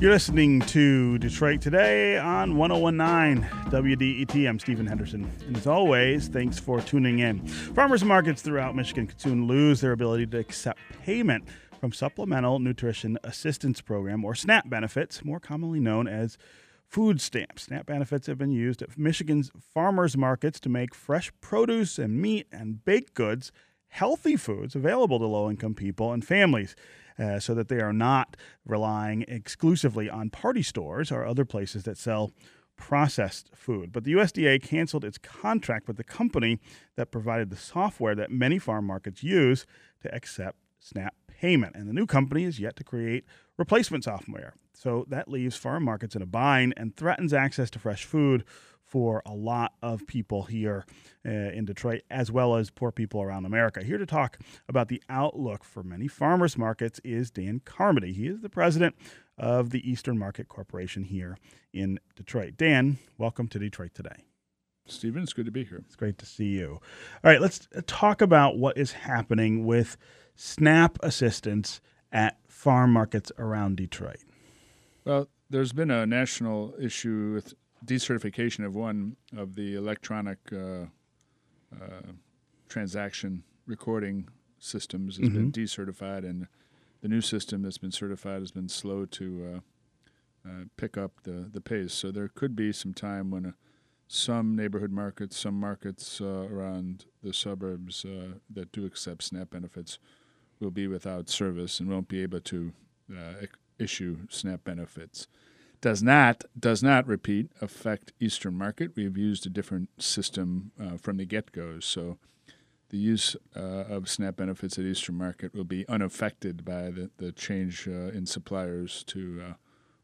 You're listening to Detroit Today on 1019 WDET. I'm Stephen Henderson. And as always, thanks for tuning in. Farmers markets throughout Michigan could soon lose their ability to accept payment from Supplemental Nutrition Assistance Program, or SNAP benefits, more commonly known as food stamps. SNAP benefits have been used at Michigan's farmers markets to make fresh produce and meat and baked goods healthy foods available to low income people and families uh, so that they are not relying exclusively on party stores or other places that sell processed food. But the USDA canceled its contract with the company that provided the software that many farm markets use to accept SNAP payment. And the new company is yet to create replacement software. So that leaves farm markets in a bind and threatens access to fresh food for a lot of people here uh, in Detroit, as well as poor people around America. Here to talk about the outlook for many farmers markets is Dan Carmody. He is the president of the Eastern Market Corporation here in Detroit. Dan, welcome to Detroit today. Stephen, it's good to be here. It's great to see you. All right, let's talk about what is happening with SNAP assistance at farm markets around Detroit. Well, there's been a national issue with decertification of one of the electronic uh, uh, transaction recording systems has mm-hmm. been decertified, and the new system that's been certified has been slow to uh, uh pick up the, the pace. So there could be some time when uh, some neighborhood markets, some markets uh, around the suburbs that do accept SNAP benefits will be without service and won't be able to issue SNAP benefits does not does not repeat affect Eastern Market. We've used a different system uh, from the get go, so the use uh, of SNAP benefits at Eastern Market will be unaffected by the, the change uh, in suppliers to uh,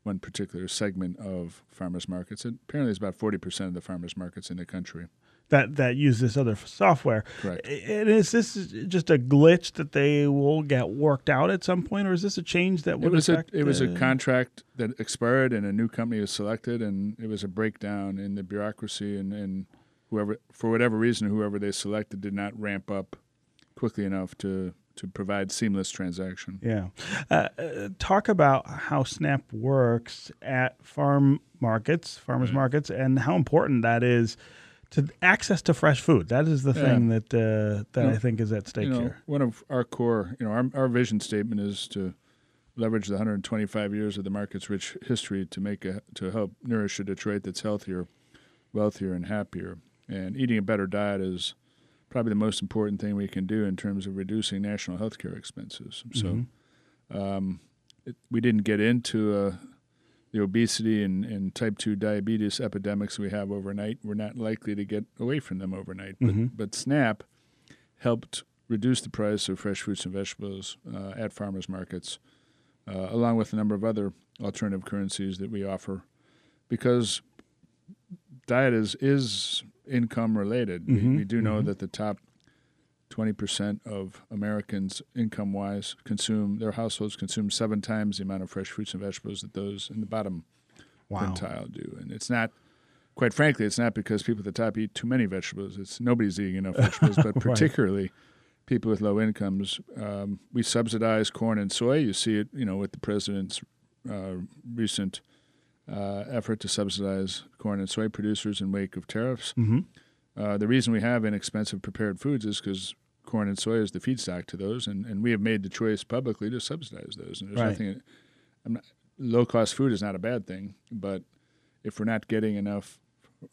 one particular segment of farmers markets. And apparently, it's about forty percent of the farmers markets in the country that that use this other software. Correct. And is this just a glitch that they will get worked out at some point, or is this a change that would it was affect, a it was a contract that expired and a new company was selected, and it was a breakdown in the bureaucracy, and, and whoever for whatever reason whoever they selected did not ramp up quickly enough to to provide seamless transaction. Yeah. Uh, uh, talk about how Snap works at farm markets, farmers right. markets, and how important that is to access to fresh food. That is the yeah. thing that uh, that you know, I think is at stake you know, here. One of our core, you know, our, our vision statement is to leverage the 125 years of the market's rich history to make a, to help nourish a Detroit that's healthier, wealthier, and happier. And eating a better diet is probably the most important thing we can do in terms of reducing national health care expenses. Mm-hmm. So um, it, we didn't get into a the obesity and, and type 2 diabetes epidemics we have overnight, we're not likely to get away from them overnight. But, mm-hmm. but SNAP helped reduce the price of fresh fruits and vegetables uh, at farmers markets, uh, along with a number of other alternative currencies that we offer, because diet is, is income related. Mm-hmm. We, we, do know mm-hmm. that the top 20% of Americans, income wise, consume, their households consume seven times the amount of fresh fruits and vegetables that those in the bottom wow. quintile do. And it's not, quite frankly, it's not because people at the top eat too many vegetables. It's nobody's eating enough vegetables, but particularly right. people with low incomes. Um, we subsidize corn and soy. You see it, you know, with the president's uh, recent uh, effort to subsidize corn and soy producers in wake of tariffs. Mm-hmm. Uh, the reason we have inexpensive prepared foods is because corn and soy is the feedstock to those, and, and we have made the choice publicly to subsidize those. And there's right. nothing. Not, low cost food is not a bad thing, but if we're not getting enough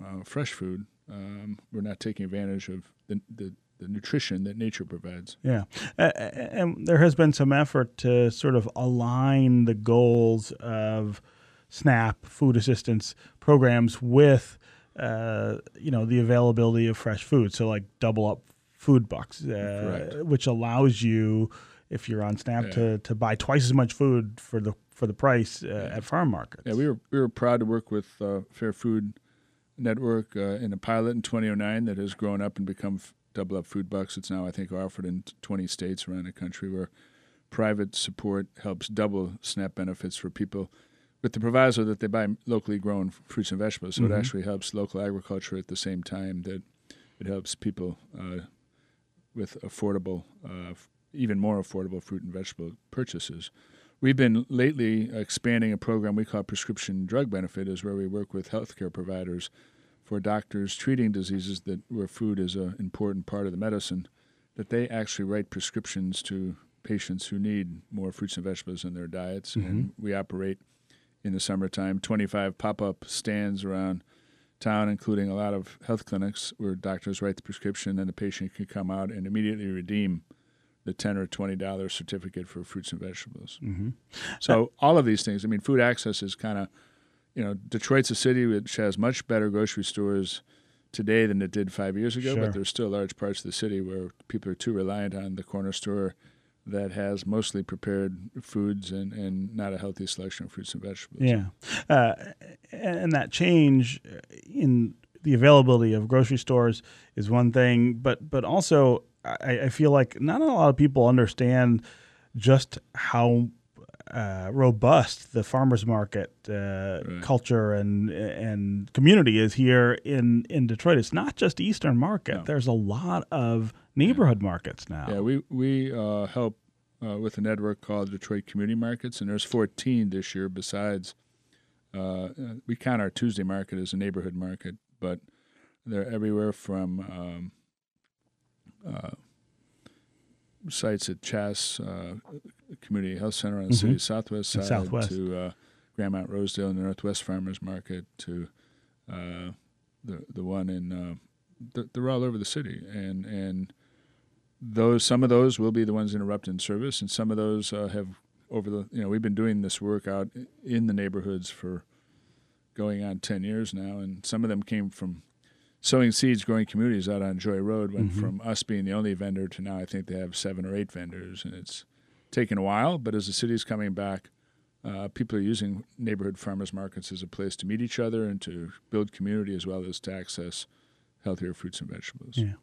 uh, fresh food, um, we're not taking advantage of the, the the nutrition that nature provides. Yeah. Uh, and there has been some effort to sort of align the goals of SNAP food assistance programs with uh, you know the availability of fresh food. So like double up food bucks, uh, which allows you, if you're on Snap, yeah. to, to buy twice as much food for the for the price uh, yeah. at farm markets. Yeah, we were we were proud to work with uh, Fair Food Network uh, in a pilot in 2009 that has grown up and become f- double up food bucks. It's now I think offered in 20 states around the country where private support helps double SNAP benefits for people with the proviso that they buy locally grown fruits and vegetables. So mm-hmm. it actually helps local agriculture at the same time that it helps people uh, with affordable, uh, even more affordable fruit and vegetable purchases. we've been lately expanding a program we call prescription drug benefit, is where we work with healthcare providers for doctors treating diseases that where food is an important part of the medicine, that they actually write prescriptions to patients who need more fruits and vegetables in their diets. Mm-hmm. And we operate in the summertime 25 pop-up stands around town, including a lot of health clinics where doctors write the prescription and the patient can come out and immediately redeem the ten or twenty dollar certificate for fruits and vegetables. Mm-hmm. So all of these things. I mean, food access is kind of, you know, Detroit's a city which has much better grocery stores today than it did five years ago. Sure. But there's still large parts of the city where people are too reliant on the corner store that has mostly prepared foods and, and not a healthy selection of fruits and vegetables. Yeah, uh, and that change in the availability of grocery stores is one thing, but but also I, I feel like not a lot of people understand just how uh, robust the farmers market uh, Right. culture and and community is here in in Detroit. It's not just Eastern Market. No. There's a lot of neighborhood markets now. Yeah, we we uh, help uh, with a network called Detroit Community Markets, and there's 14 this year. Besides, uh, uh, we count our Tuesday market as a neighborhood market, but they're everywhere from um, uh, sites at Chass uh, Community Health Center on the Mhm. city's southwest side southwest. to uh, Grandmont Rosedale and the Northwest Farmers Market to uh, the the one in uh, they're all over the city and and those some of those will be the ones interrupted in service, and some of those uh, have over the you know we've been doing this work out in the neighborhoods for going on ten years now, and some of them came from sowing seeds, growing communities out on Joy Road. Went Mhm. from us being the only vendor to now I think they have seven or eight vendors, and it's taken a while. But as the city's coming back, uh, people are using neighborhood farmers markets as a place to meet each other and to build community as well as to access healthier fruits and vegetables. Yeah.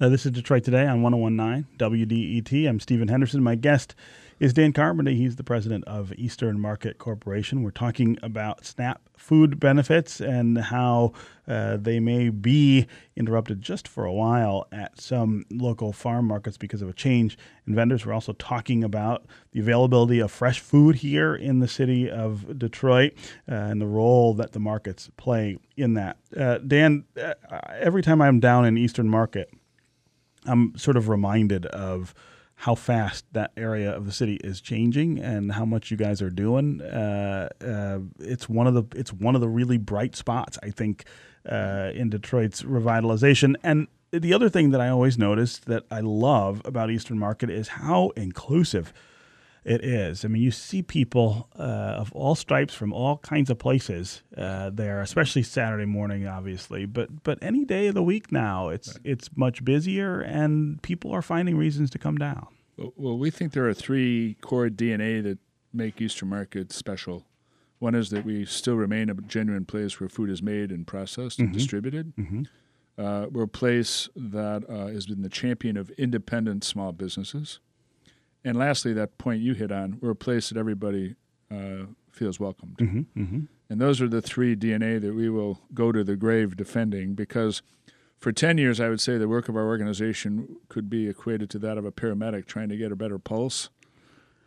Uh, this is Detroit Today on 1019 WDET. I'm Stephen Henderson. My guest is Dan Carmody. He's the president of Eastern Market Corporation. We're talking about SNAP food benefits and how uh, they may be interrupted just for a while at some local farm markets because of a change in vendors. We're also talking about the availability of fresh food here in the city of Detroit uh, and the role that the markets play in that. Uh, Dan, uh, every time I'm down in Eastern Market, I'm sort of reminded of how fast that area of the city is changing and how much you guys are doing. Uh, uh, it's one of the it's one of the really bright spots I think uh, in Detroit's revitalization. And the other thing that I always notice that I love about Eastern Market is how inclusive it is. I mean, you see people uh, of all stripes from all kinds of places uh, there, especially Saturday morning, obviously. But but any day of the week now, it's it's much busier, and people are finding reasons to come down. Well, we think there are three core DNA that make Eastern Market special. One is that we still remain a genuine place where food is made and processed and Mhm. distributed. Mhm. Uh, we're a place that uh, has been the champion of independent small businesses. And lastly, that point you hit on, we're a place that everybody uh, feels welcomed. Mm-hmm. Mm-hmm. And those are the three DNA that we will go to the grave defending because for 10 years, I would say the work of our organization could be equated to that of a paramedic trying to get a better pulse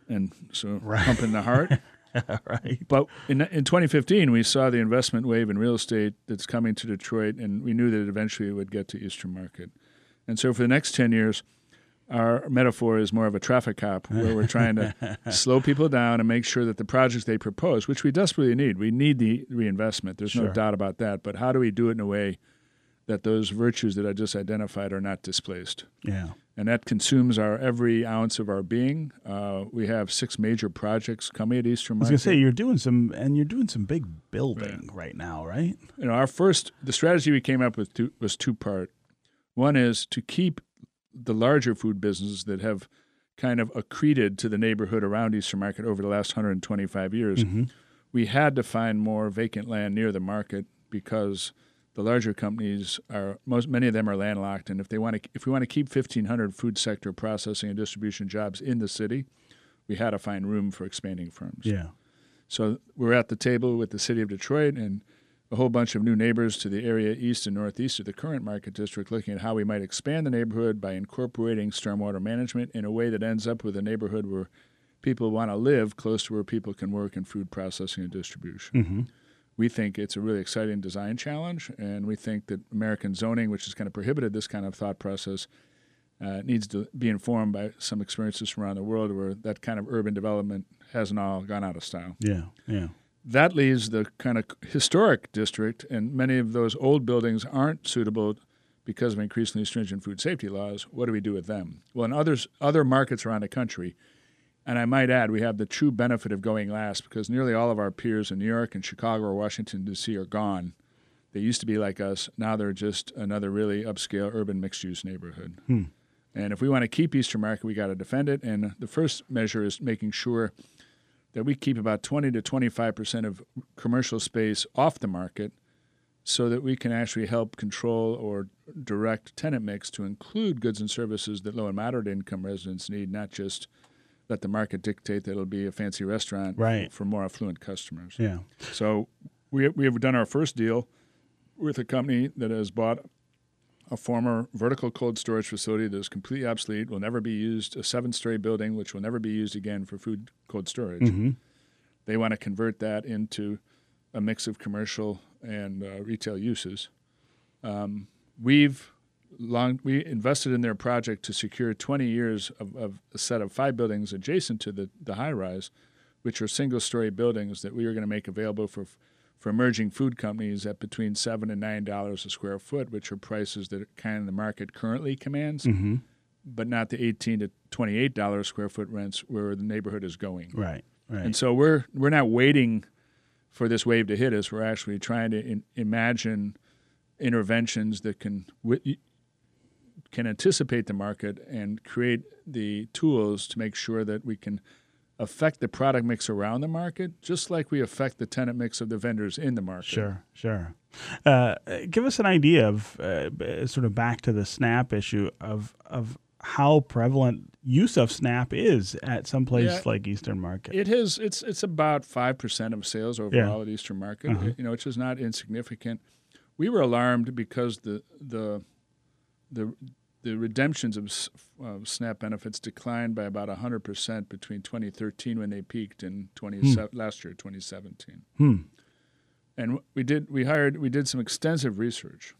and so Right. pumping the heart. right. But in, in 2015, we saw the investment wave in real estate that's coming to Detroit, and we knew that eventually it would get to Eastern Market. And so for the next 10 years, our metaphor is more of a traffic cop, where we're trying to slow people down and make sure that the projects they propose, which we desperately need, we need the reinvestment. There's no doubt about that. But how do we do it in a way that those virtues that I just identified are not displaced? Yeah. and that consumes our every ounce of our being. Uh, we have six major projects coming at Eastern I was gonna say you're doing some, and you're doing some big building right, now, right? you know, our first the strategy we came up with two, was two part. One is to keep the larger food businesses that have kind of accreted to the neighborhood around Eastern Market over the last 125 years. Mm-hmm. We had to find more vacant land near the market because the larger companies are most many of them are landlocked, and if they want to if we want to keep 1,500 food sector processing and distribution jobs in the city, we had to find room for expanding firms. Yeah. So we're at the table with the city of Detroit and a whole bunch of new neighbors to the area east and northeast of the current market district, looking at how we might expand the neighborhood by incorporating stormwater management in a way that ends up with a neighborhood where people want to live close to where people can work in food processing and distribution. Mm-hmm. We think it's a really exciting design challenge, and we think that American zoning, which has kind of prohibited this kind of thought process, uh, needs to be informed by some experiences from around the world where that kind of urban development hasn't all gone out of style. Yeah, yeah. That leaves the kind of historic district, and many of those old buildings aren't suitable because of increasingly stringent food safety laws. What do we do with them? Well, in others, other markets around the country, and I might add, we have the true benefit of going last because nearly all of our peers in New York and Chicago or Washington, D.C. are gone. They used to be like us. Now they're just another really upscale urban mixed use neighborhood. Hmm. And if we want to keep Eastern Market, we got to defend it. And the first measure is making sure that we keep about 20 to 25 percent of commercial space off the market so that we can actually help control or direct tenant mix to include goods and services that low and moderate income residents need, not just let the market dictate that it'll be a fancy restaurant right. for more affluent customers. Yeah. So we, we have done our first deal with a company that has bought a former vertical cold storage facility that is completely obsolete, will never be used, a seven story building which will never be used again for food cold storage. Mm-hmm. They want to convert that into a mix of commercial and uh, retail uses. Um, we've long we invested in their project to secure 20 years of, of, a set of five buildings adjacent to the, the high rise, which are single story buildings that we are going to make available for for emerging food companies at between seven and nine dollars a square foot, which are prices that kind of the market currently commands, mm-hmm. but not the 18 to 28 dollars square foot rents where the neighborhood is going. Right. Right. And so we're we're not waiting for this wave to hit us. We're actually trying to in, imagine interventions that can can anticipate the market and create the tools to make sure that we can affect the product mix around the market, just like we affect the tenant mix of the vendors in the market. Sure, sure. Uh, give us an idea of uh, sort of back to the SNAP issue of of how prevalent use of SNAP is at some place yeah, like Eastern Market. It is. It's it's about five percent of sales overall yeah. at Eastern Market. Uh-huh. You know, which is not insignificant. We were alarmed because the the the the redemptions of uh, SNAP benefits declined by about 100% between 2013 when they peaked and 20, hmm. last year 2017. Hmm. And we did we hired we did some extensive research.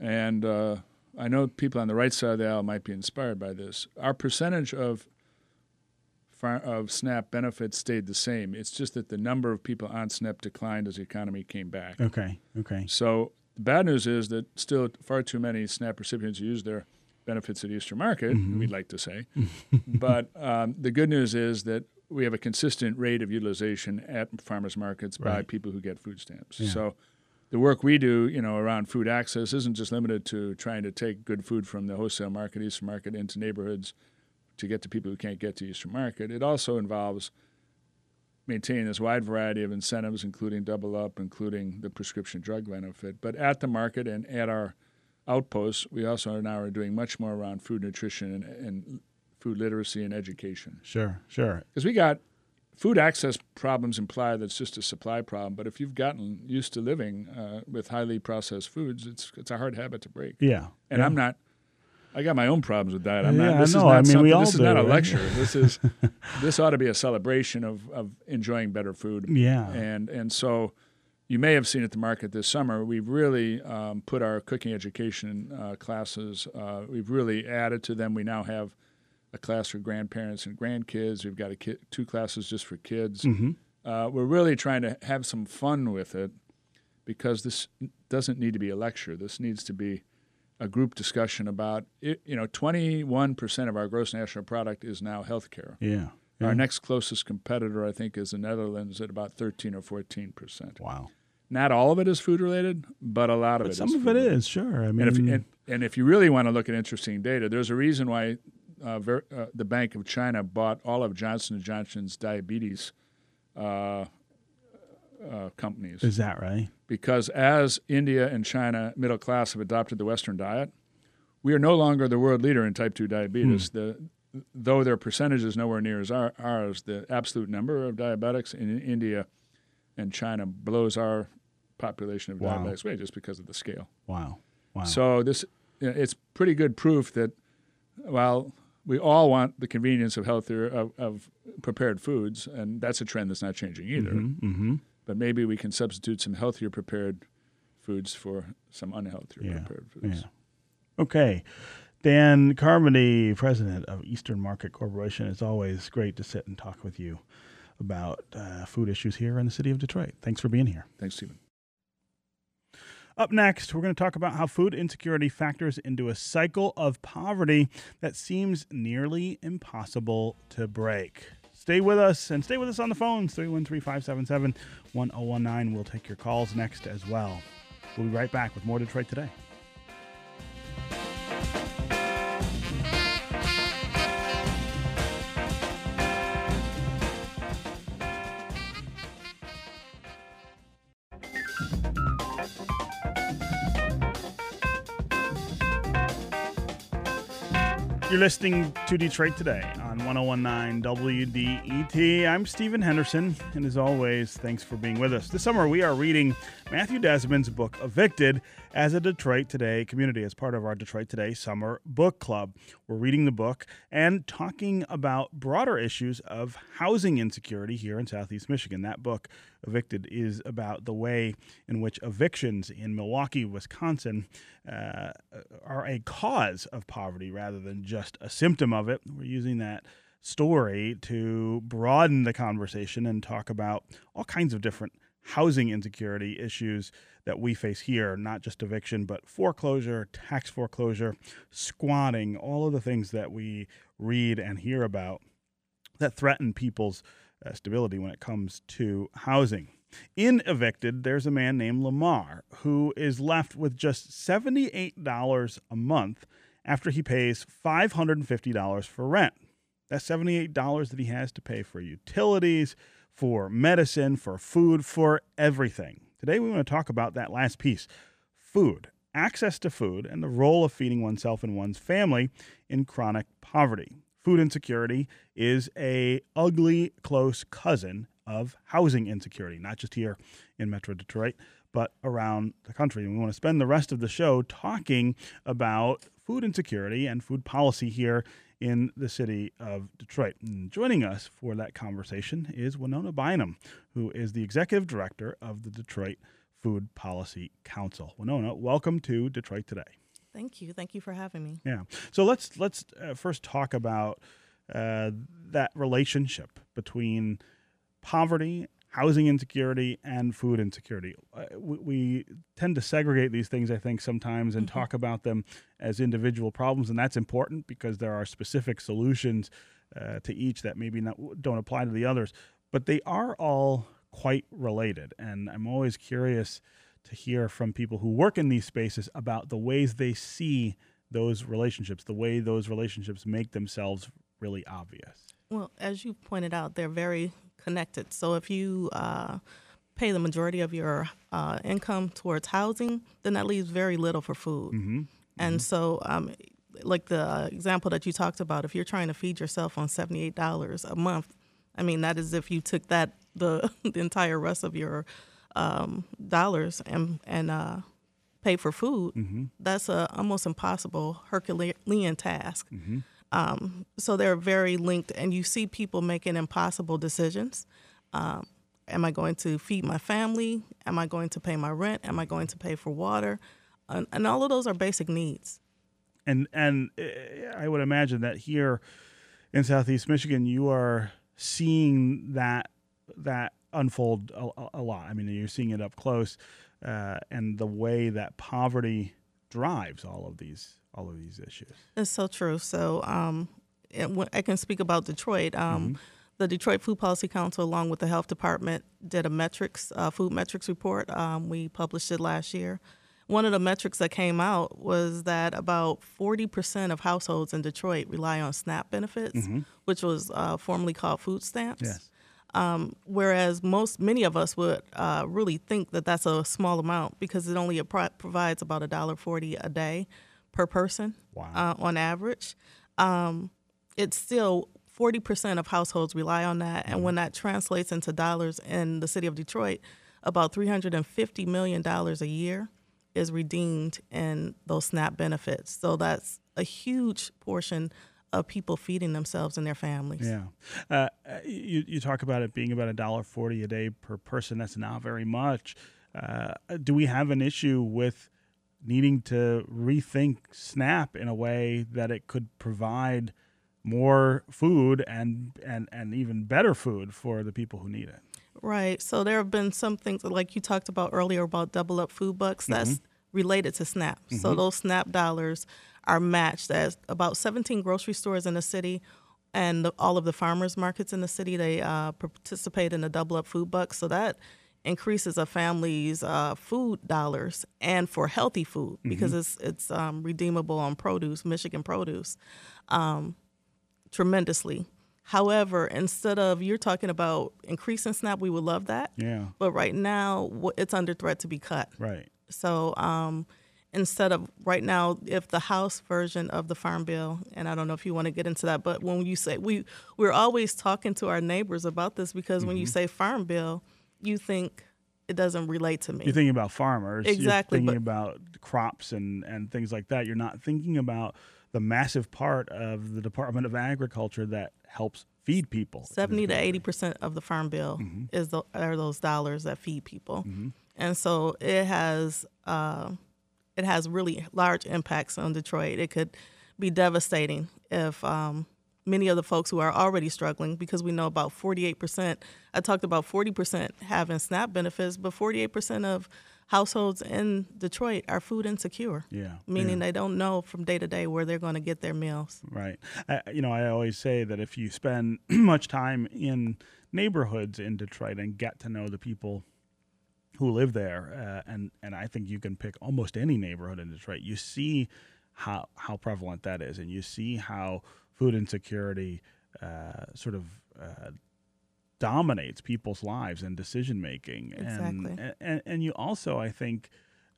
And uh, I know people on the right side of the aisle might be inspired by this. Our percentage of of SNAP benefits stayed the same. It's just that the number of people on SNAP declined as the economy came back. Okay. Okay. So the bad news is that still far too many SNAP recipients use their benefits at Eastern Market, mm-hmm. we'd like to say. but um, the good news is that we have a consistent rate of utilization at farmers markets right. by people who get food stamps. Yeah. So the work we do, you know, around food access isn't just limited to trying to take good food from the wholesale market, Eastern Market, into neighborhoods to get to people who can't get to Eastern Market. It also involves maintaining this wide variety of incentives, including double up, including the prescription drug benefit. But at the market and at our outposts, we also are now are doing much more around food nutrition and, and food literacy and education. Sure, sure. Because we got food access problems imply that it's just a supply problem, but if you've gotten used to living uh, with highly processed foods, it's it's a hard habit to break. Yeah, and yeah. I'm not. I got my own problems with that. I'm yeah, not. This I know. is not I mean, we all this do, is not a right? lecture. this is this ought to be a celebration of, of enjoying better food. Yeah, and and so you may have seen at the market this summer, we've really um, put our cooking education uh, classes, uh, we've really added to them. We now have a class for grandparents and grandkids. We've got a ki- two classes just for kids. Mm-hmm. Uh, we're really trying to have some fun with it because this doesn't need to be a lecture. This needs to be a group discussion about it. You know, 21% of our gross national product is now healthcare. Yeah. Yeah. Our next closest competitor, I think, is the Netherlands at about 13 or 14 percent. Wow. Not all of it is food related, but a lot of but it. Some of it is, sure. I mean, and if, and, and if, you really want to look at interesting data, there's a reason why uh, ver- uh, the Bank of China bought all of Johnson and Johnson's diabetes uh, uh, companies. Is that right? Because as India and China middle class have adopted the Western diet, we are no longer the world leader in type two diabetes. Hmm. The though their percentage is nowhere near as our, ours, the absolute number of diabetics in India and China blows our population of wow. diabetics away just because of the scale. Wow. Wow. So this it's pretty good proof that while we all want the convenience of healthier of, of prepared foods, and that's a trend that's not changing either. Mm-hmm. But maybe we can substitute some healthier prepared foods for some unhealthier Yeah. prepared foods. Yeah. Okay. Dan Carmody, president of Eastern Market Corporation. It's always great to sit and talk with you about uh, food issues here in the city of Detroit. Thanks for being here. Thanks, Stephen. Up next, we're going to talk about how food insecurity factors into a cycle of poverty that seems nearly impossible to break. Stay with us and stay with us on the phones 313 577 1019. We'll take your calls next as well. We'll be right back with more Detroit Today. You're listening to Detroit Today on 1019 WDET. I'm Stephen Henderson, and as always, thanks for being with us. This summer, we are reading Matthew Desmond's book, Evicted, as a Detroit Today community, as part of our Detroit Today Summer Book Club. We're reading the book and talking about broader issues of housing insecurity here in Southeast Michigan. That book, Evicted, is about the way in which evictions in Milwaukee, Wisconsin, uh, are a cause of poverty rather than just a symptom of it. We're using that story to broaden the conversation and talk about all kinds of different housing insecurity issues that we face here, not just eviction, but foreclosure, tax foreclosure, squatting, all of the things that we read and hear about that threaten people's uh, stability when it comes to housing. In Evicted, there's a man named Lamar who is left with just $78 a month after he pays $550 for rent. That's $78 that he has to pay for utilities, for medicine, for food, for everything. Today, we want to talk about that last piece food, access to food, and the role of feeding oneself and one's family in chronic poverty. Food insecurity is a ugly close cousin of housing insecurity, not just here in Metro Detroit, but around the country. And we want to spend the rest of the show talking about food insecurity and food policy here in the city of Detroit. And joining us for that conversation is Winona Bynum, who is the executive director of the Detroit Food Policy Council. Winona, welcome to Detroit Today. Thank you. Thank you for having me. Yeah. So let's let's uh, first talk about uh, that relationship between poverty, housing insecurity, and food insecurity. Uh, we, we tend to segregate these things, I think, sometimes and talk about them as individual problems, and that's important because there are specific solutions uh, to each that maybe not, don't apply to the others. But they are all quite related, and I'm always curious to hear from people who work in these spaces about the ways they see those relationships, the way those relationships make themselves really obvious. Well, as you pointed out, they're very connected. So if you uh, pay the majority of your uh, income towards housing, then that leaves very little for food. Mm-hmm. And so, um, like the example that you talked about, if you're trying to feed yourself on seventy-eight dollars a month, I mean that is if you took that the the entire rest of your um, dollars and and uh, pay for food. Mm-hmm. That's a almost impossible Herculean task. Um, so they're very linked, and you see people making impossible decisions. Um, am I going to feed my family? Am I going to pay my rent? Am I going to pay for water? And, and all of those are basic needs. And and uh, I would imagine that here in Southeast Michigan, you are seeing that that unfold a, a lot. I mean, you're seeing it up close, uh, and the way that poverty drives all of these all of these issues. That's so true. So um, I can speak about Detroit. Um, The Detroit Food Policy Council, along with the Health Department, did a metrics uh, food metrics report. Um, we published it last year. One of the metrics that came out was that about 40% of households in Detroit rely on SNAP benefits, which was uh, formerly called food stamps. Yes. Um, whereas most many of us would uh, really think that that's a small amount because it only pro- provides about a dollar forty a day per person Wow. uh, on average. Um, it's still forty percent of households rely on that, and when that translates into dollars in the city of Detroit, about three hundred and fifty million dollars a year is redeemed in those SNAP benefits. So that's a huge portion of people feeding themselves and their families. Yeah, uh, you you talk about it being about a dollar forty a day per person. That's not very much. Uh, do we have an issue with needing to rethink SNAP in a way that it could provide more food and and and even better food for the people who need it? Right. So there have been some things like you talked about earlier about double up food bucks. That's mm-hmm. related to SNAP. Mm-hmm. So those SNAP dollars are matched as about 17 grocery stores in the city and the, all of the farmers markets in the city. They uh, participate in the double up food bucks. So that increases a family's uh, food dollars and for healthy food mm-hmm. because it's it's um, redeemable on produce, Michigan produce, um, tremendously. However, instead of you're talking about increasing SNAP, we would love that. Yeah. But right now, it's under threat to be cut. Right. So um, instead of right now, if the House version of the Farm Bill, and I don't know if you want to get into that, but when you say we we're always talking to our neighbors about this because mm-hmm. when you mm-hmm. say Farm Bill, you think it doesn't relate to me. You're thinking about farmers. Exactly. You're thinking about crops and, and things like that. You're not thinking about the massive part of the Department of Agriculture that helps feed people. 70 to 80 percent of the farm bill mm-hmm. is the, are those dollars that feed people, mm-hmm. and so it has uh, it has really large impacts on Detroit. It could be devastating if um, many of the folks who are already struggling, because we know about 48 percent. I talked about 40 percent having SNAP benefits, but 48 percent of households in Detroit are food insecure. Yeah. Meaning yeah. they don't know from day to day where they're going to get their meals. Right. Uh, you know, I always say that if you spend much time in neighborhoods in Detroit and get to know the people who live there, uh, and and I think you can pick almost any neighborhood in Detroit. You see how how prevalent that is, and you see how food insecurity uh, sort of uh, dominates people's lives and decision making. Exactly. And, and, and you also, I think,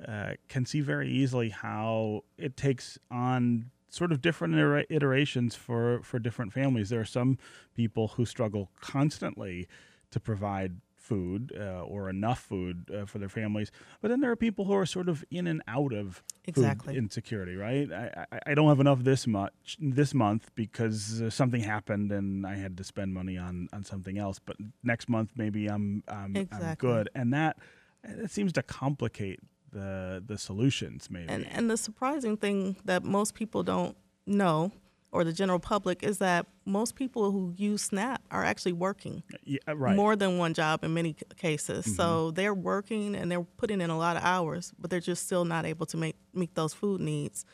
uh, can see very easily how it takes on sort of different iterations for, for different families. There are some people who struggle constantly to provide food uh, or enough food uh, for their families. But then there are people who are sort of in and out of exactly. insecurity, right? I, I, I, don't have enough this much this month because uh, something happened and I had to spend money on, on something else. But next month maybe I'm I'm, exactly. I'm good, and that it seems to complicate the the solutions maybe. And and the surprising thing that most people don't know or the general public is that most people who use SNAP are actually working yeah, right. more than one job in many cases. Mm-hmm. So they're working and they're putting in a lot of hours, but they're just still not able to make meet those food needs.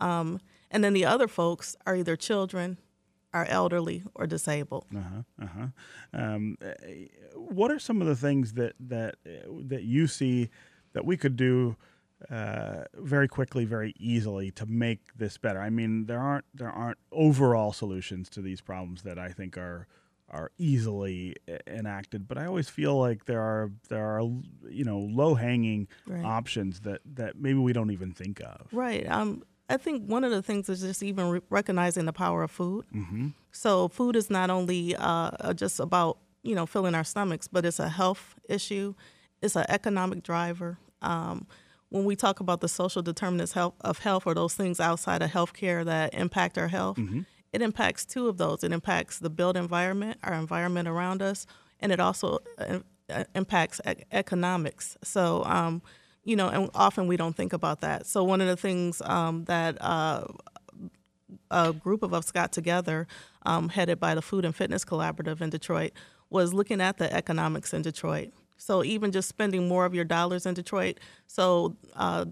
Um, and then the other folks are either children, are elderly, or disabled. Uh-huh, uh-huh. Um, what are some of the things that that that you see that we could do? Uh, very quickly, very easily to make this better. I mean, there aren't there aren't overall solutions to these problems that I think are are easily enacted, but I always feel like there are there are you know low hanging right. options that that maybe we don't even think of. Right. Um. I think one of the things is just even re- recognizing the power of food. Mm-hmm. So food is not only uh, just about you know filling our stomachs, but it's a health issue. It's an economic driver. Um, when we talk about the social determinants of health or those things outside of healthcare that impact our health, mm-hmm. it impacts two of those. It impacts the built environment, our environment around us, and it also uh, uh, impacts economics. So, um, you know, and often we don't think about that. So, one of the things um, that uh, a group of us got together, um, headed by the Food and Fitness Collaborative in Detroit, was looking at the economics in Detroit. So even just spending more of your dollars in Detroit. So uh,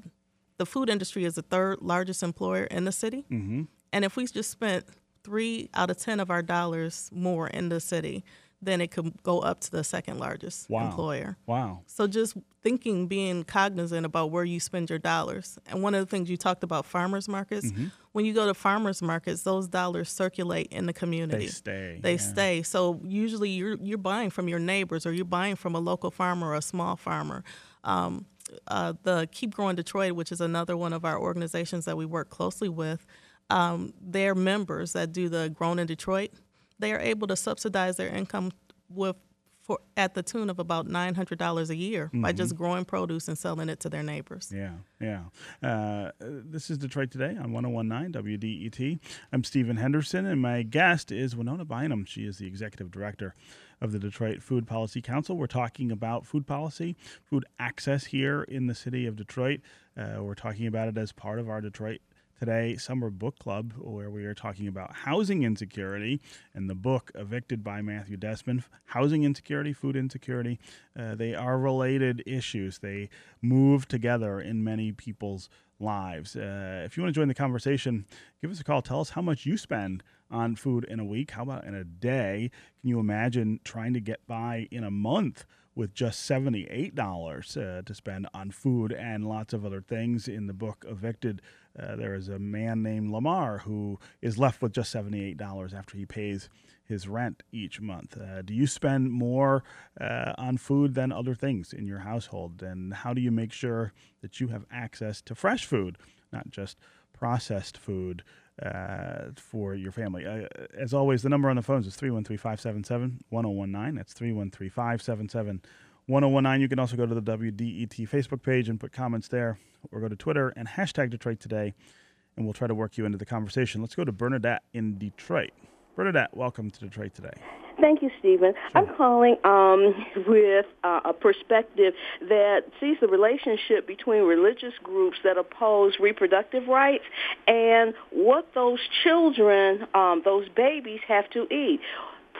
the food industry is the third largest employer in the city. Mm-hmm. And if we just spent three out of 10 of our dollars more in the city, then it could go up to the second largest wow. employer. Wow. So just thinking, being cognizant about where you spend your dollars. And one of the things you talked about farmers markets, mm-hmm. when you go to farmers markets, those dollars circulate in the community. They stay. They yeah. stay. So usually you're you're buying from your neighbors or you're buying from a local farmer or a small farmer. Um, uh, the Keep Growing Detroit, which is another one of our organizations that we work closely with, um, their members that do the Grown in Detroit they are able to subsidize their income with for at the tune of about nine hundred dollars a year mm-hmm. by just growing produce and selling it to their neighbors. Yeah, yeah. Uh, this is Detroit Today on 1019 WDET. I'm Stephen Henderson, and my guest is Winona Bynum. She is the executive director of the Detroit Food Policy Council. We're talking about food policy, food access here in the city of Detroit. Uh, we're talking about it as part of our Detroit today summer book club where we are talking about housing insecurity and the book evicted by matthew desmond housing insecurity food insecurity. Uh, they are related issues. They move together in many people's lives. Uh, if you want to join the conversation give us a call. Tell us how much you spend on food in a week. How about in a day? Can you imagine trying to get by in a month with just $78 uh, to spend on food and lots of other things. In the book Evicted, uh, there is a man named Lamar who is left with just $78 after he pays his rent each month. Uh, do you spend more uh, on food than other things in your household? And how do you make sure that you have access to fresh food, not just processed food? Uh, for your family. Uh, as always, the number on the phones is 313 577 1019. That's 313 577 1019. You can also go to the WDET Facebook page and put comments there, or go to Twitter and hashtag Detroit Today, and we'll try to work you into the conversation. Let's go to Bernadette in Detroit. Bernadette, welcome to Detroit Today. Thank you, Stephen. Sure. I'm calling um, with uh, a perspective that sees the relationship between religious groups that oppose reproductive rights and what those children, um, those babies, have to eat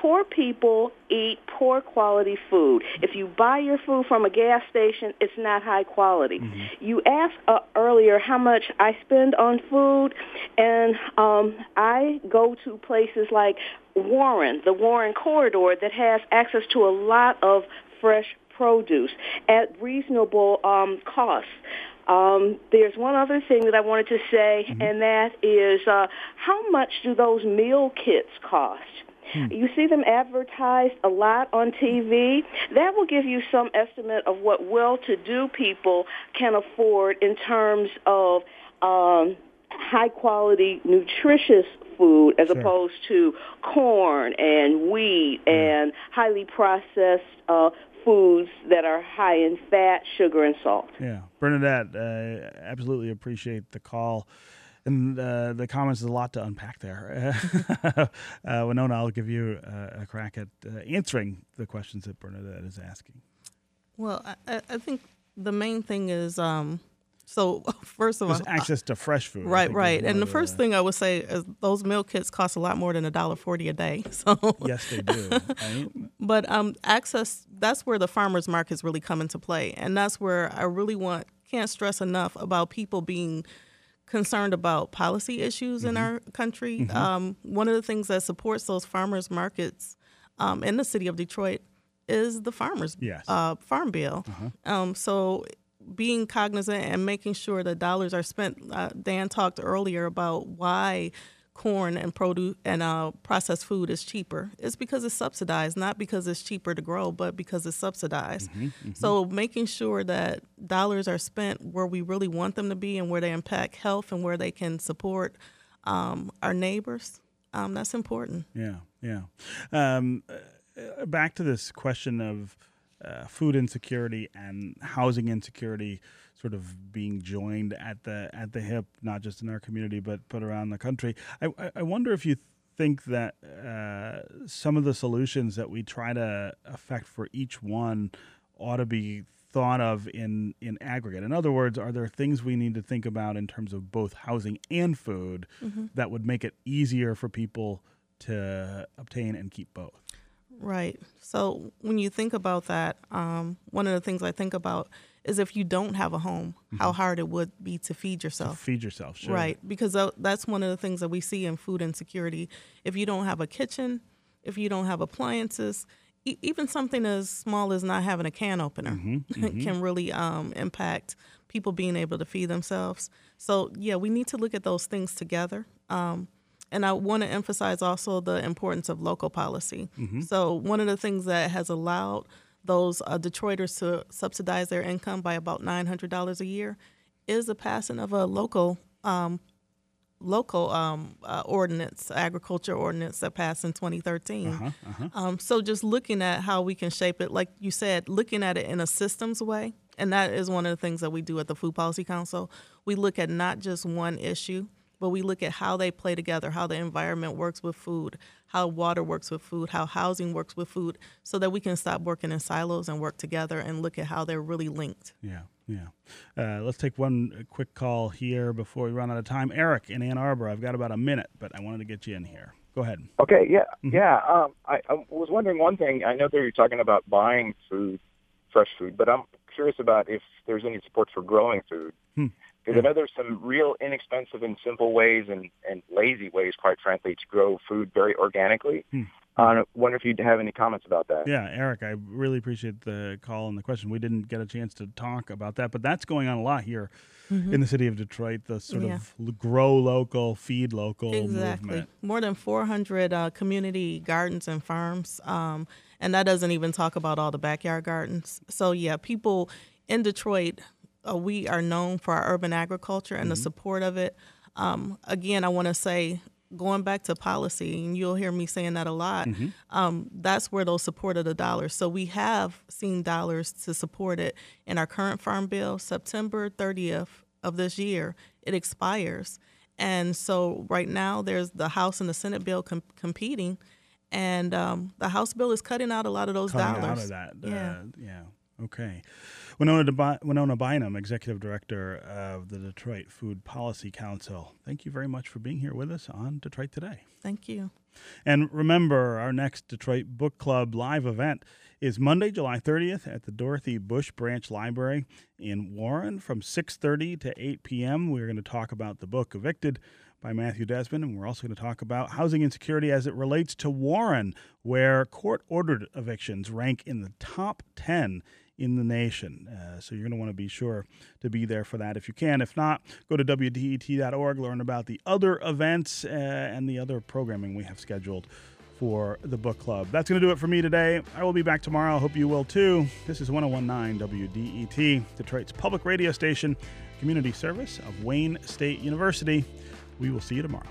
poor people eat poor quality food. If you buy your food from a gas station, it's not high quality. Mm-hmm. You asked uh, earlier how much I spend on food, and um, I go to places like Warren, the Warren corridor, that has access to a lot of fresh produce at reasonable um, costs. Um, there's one other thing that I wanted to say, mm-hmm. and that is uh, how much do those meal kits cost? Hmm. You see them advertised a lot on TV. That will give you some estimate of what well-to-do people can afford in terms of um, high quality, nutritious food as sure. opposed to corn and wheat mm. and highly processed uh, foods that are high in fat, sugar, and salt. Yeah, Bernadette, uh, absolutely appreciate the call and uh, the comments is a lot to unpack there. uh, Winona, I'll give you a, a crack at uh, answering the questions that Bernadette is asking. Well, I, I think the main thing is um, so first of all, access to fresh food. Right, right. And the first thing I would say is those meal kits cost a lot more than a dollar forty a day. So yes, they do. Right? but um, access that's where the farmers markets really come into play, and that's where I really want can't stress enough about people being concerned about policy issues mm-hmm. in our country. Mm-hmm. Um, one of the things that supports those farmers markets um, in the city of Detroit is the farmers yes. uh, farm bill. Uh-huh. Um, so being cognizant and making sure that dollars are spent. Uh, Dan talked earlier about why corn and produce and uh, processed food is cheaper. It's because it's subsidized, not because it's cheaper to grow, but because it's subsidized. Mm-hmm, mm-hmm. So making sure that dollars are spent where we really want them to be and where they impact health and where they can support um, our neighbors, um, that's important. Yeah, yeah. Um, uh, back to this question of uh, food insecurity and housing insecurity sort of being joined at the at the hip, not just in our community but but around the country. I, I wonder if you think that uh, some of the solutions that we try to affect for each one ought to be thought of in in aggregate. In other words, are there things we need to think about in terms of both housing and food mm-hmm. that would make it easier for people to obtain and keep both? Right. So when you think about that, um, one of the things I think about is if you don't have a home, mm-hmm. how hard it would be to feed yourself. To feed yourself, sure. Right, because that's one of the things that we see in food insecurity. If you don't have a kitchen, if you don't have appliances, e- even something as small as not having a can opener mm-hmm. Mm-hmm. can really um, impact people being able to feed themselves. So yeah, we need to look at those things together. Um, and I want to emphasize also the importance of local policy. Mm-hmm. So one of the things that has allowed those uh, Detroiters to subsidize their income by about $900 a year is the passing of a local um, local um, uh, ordinance, agriculture ordinance that passed in 2013. Uh-huh, uh-huh. Um, so just looking at how we can shape it, like you said, looking at it in a systems way, and that is one of the things that we do at the Food Policy Council. We look at not just one issue, but we look at how they play together, how the environment works with food, how water works with food, how housing works with food, so that we can stop working in silos and work together and look at how they're really linked. Yeah, yeah. Uh, let's take one quick call here before we run out of time. Eric in Ann Arbor, I've got about a minute, but I wanted to get you in here. Go ahead. Okay, yeah, Mhm. yeah. Um, I, I was wondering one thing. I know that you're talking about buying food, fresh food, but I'm curious about if there's any support for growing food. Hmm. Because I know there's some real inexpensive and simple ways and, and lazy ways, quite frankly, to grow food very organically. Hmm. Uh, I wonder if you'd have any comments about that. Yeah, Eric, I really appreciate the call and the question. We didn't get a chance to talk about that, but that's going on a lot here in the city of Detroit. The sort Yeah. of grow local, feed local Exactly. movement. More than 400 uh, community gardens and farms. Um, and that doesn't even talk about all the backyard gardens. So, yeah, people in Detroit, uh, we are known for our urban agriculture and the support of it. Um, again, I want to say, going back to policy, and you'll hear me saying that a lot, um, that's where those support of the dollars. So we have seen dollars to support it in our current farm bill. September 30th of this year, it expires. And so right now, there's the House and the Senate bill com- competing, and um, the House bill is cutting out a lot of those Coming dollars. out of that. Yeah. Uh, yeah. Okay. Winona, Winona Bynum, Executive Director of the Detroit Food Policy Council. Thank you very much for being here with us on Detroit Today. Thank you. And remember, our next Detroit Book Club live event is Monday, July 30th at the Dorothy Busch Branch Library in Warren from 6:30 to 8 p.m. We're going to talk about the book Evicted by Matthew Desmond, and we're also going to talk about housing insecurity as it relates to Warren, where court-ordered evictions rank in the top 10 in the nation. Uh, so you're going to want to be sure to be there for that if you can. If not, go to WDET.org, learn about the other events uh, and the other programming we have scheduled for the book club. That's going to do it for me today. I will be back tomorrow. I hope you will too. This is 1019 WDET, Detroit's public radio station, community service of Wayne State University. We will see you tomorrow.